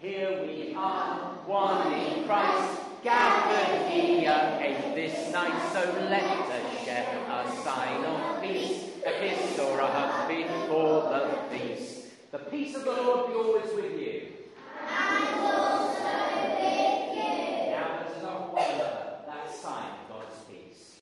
Here we are, one in Christ, gathered here in this night. So let us share a sign of peace, a kiss or a hug before the feast. The peace of the Lord be always with you.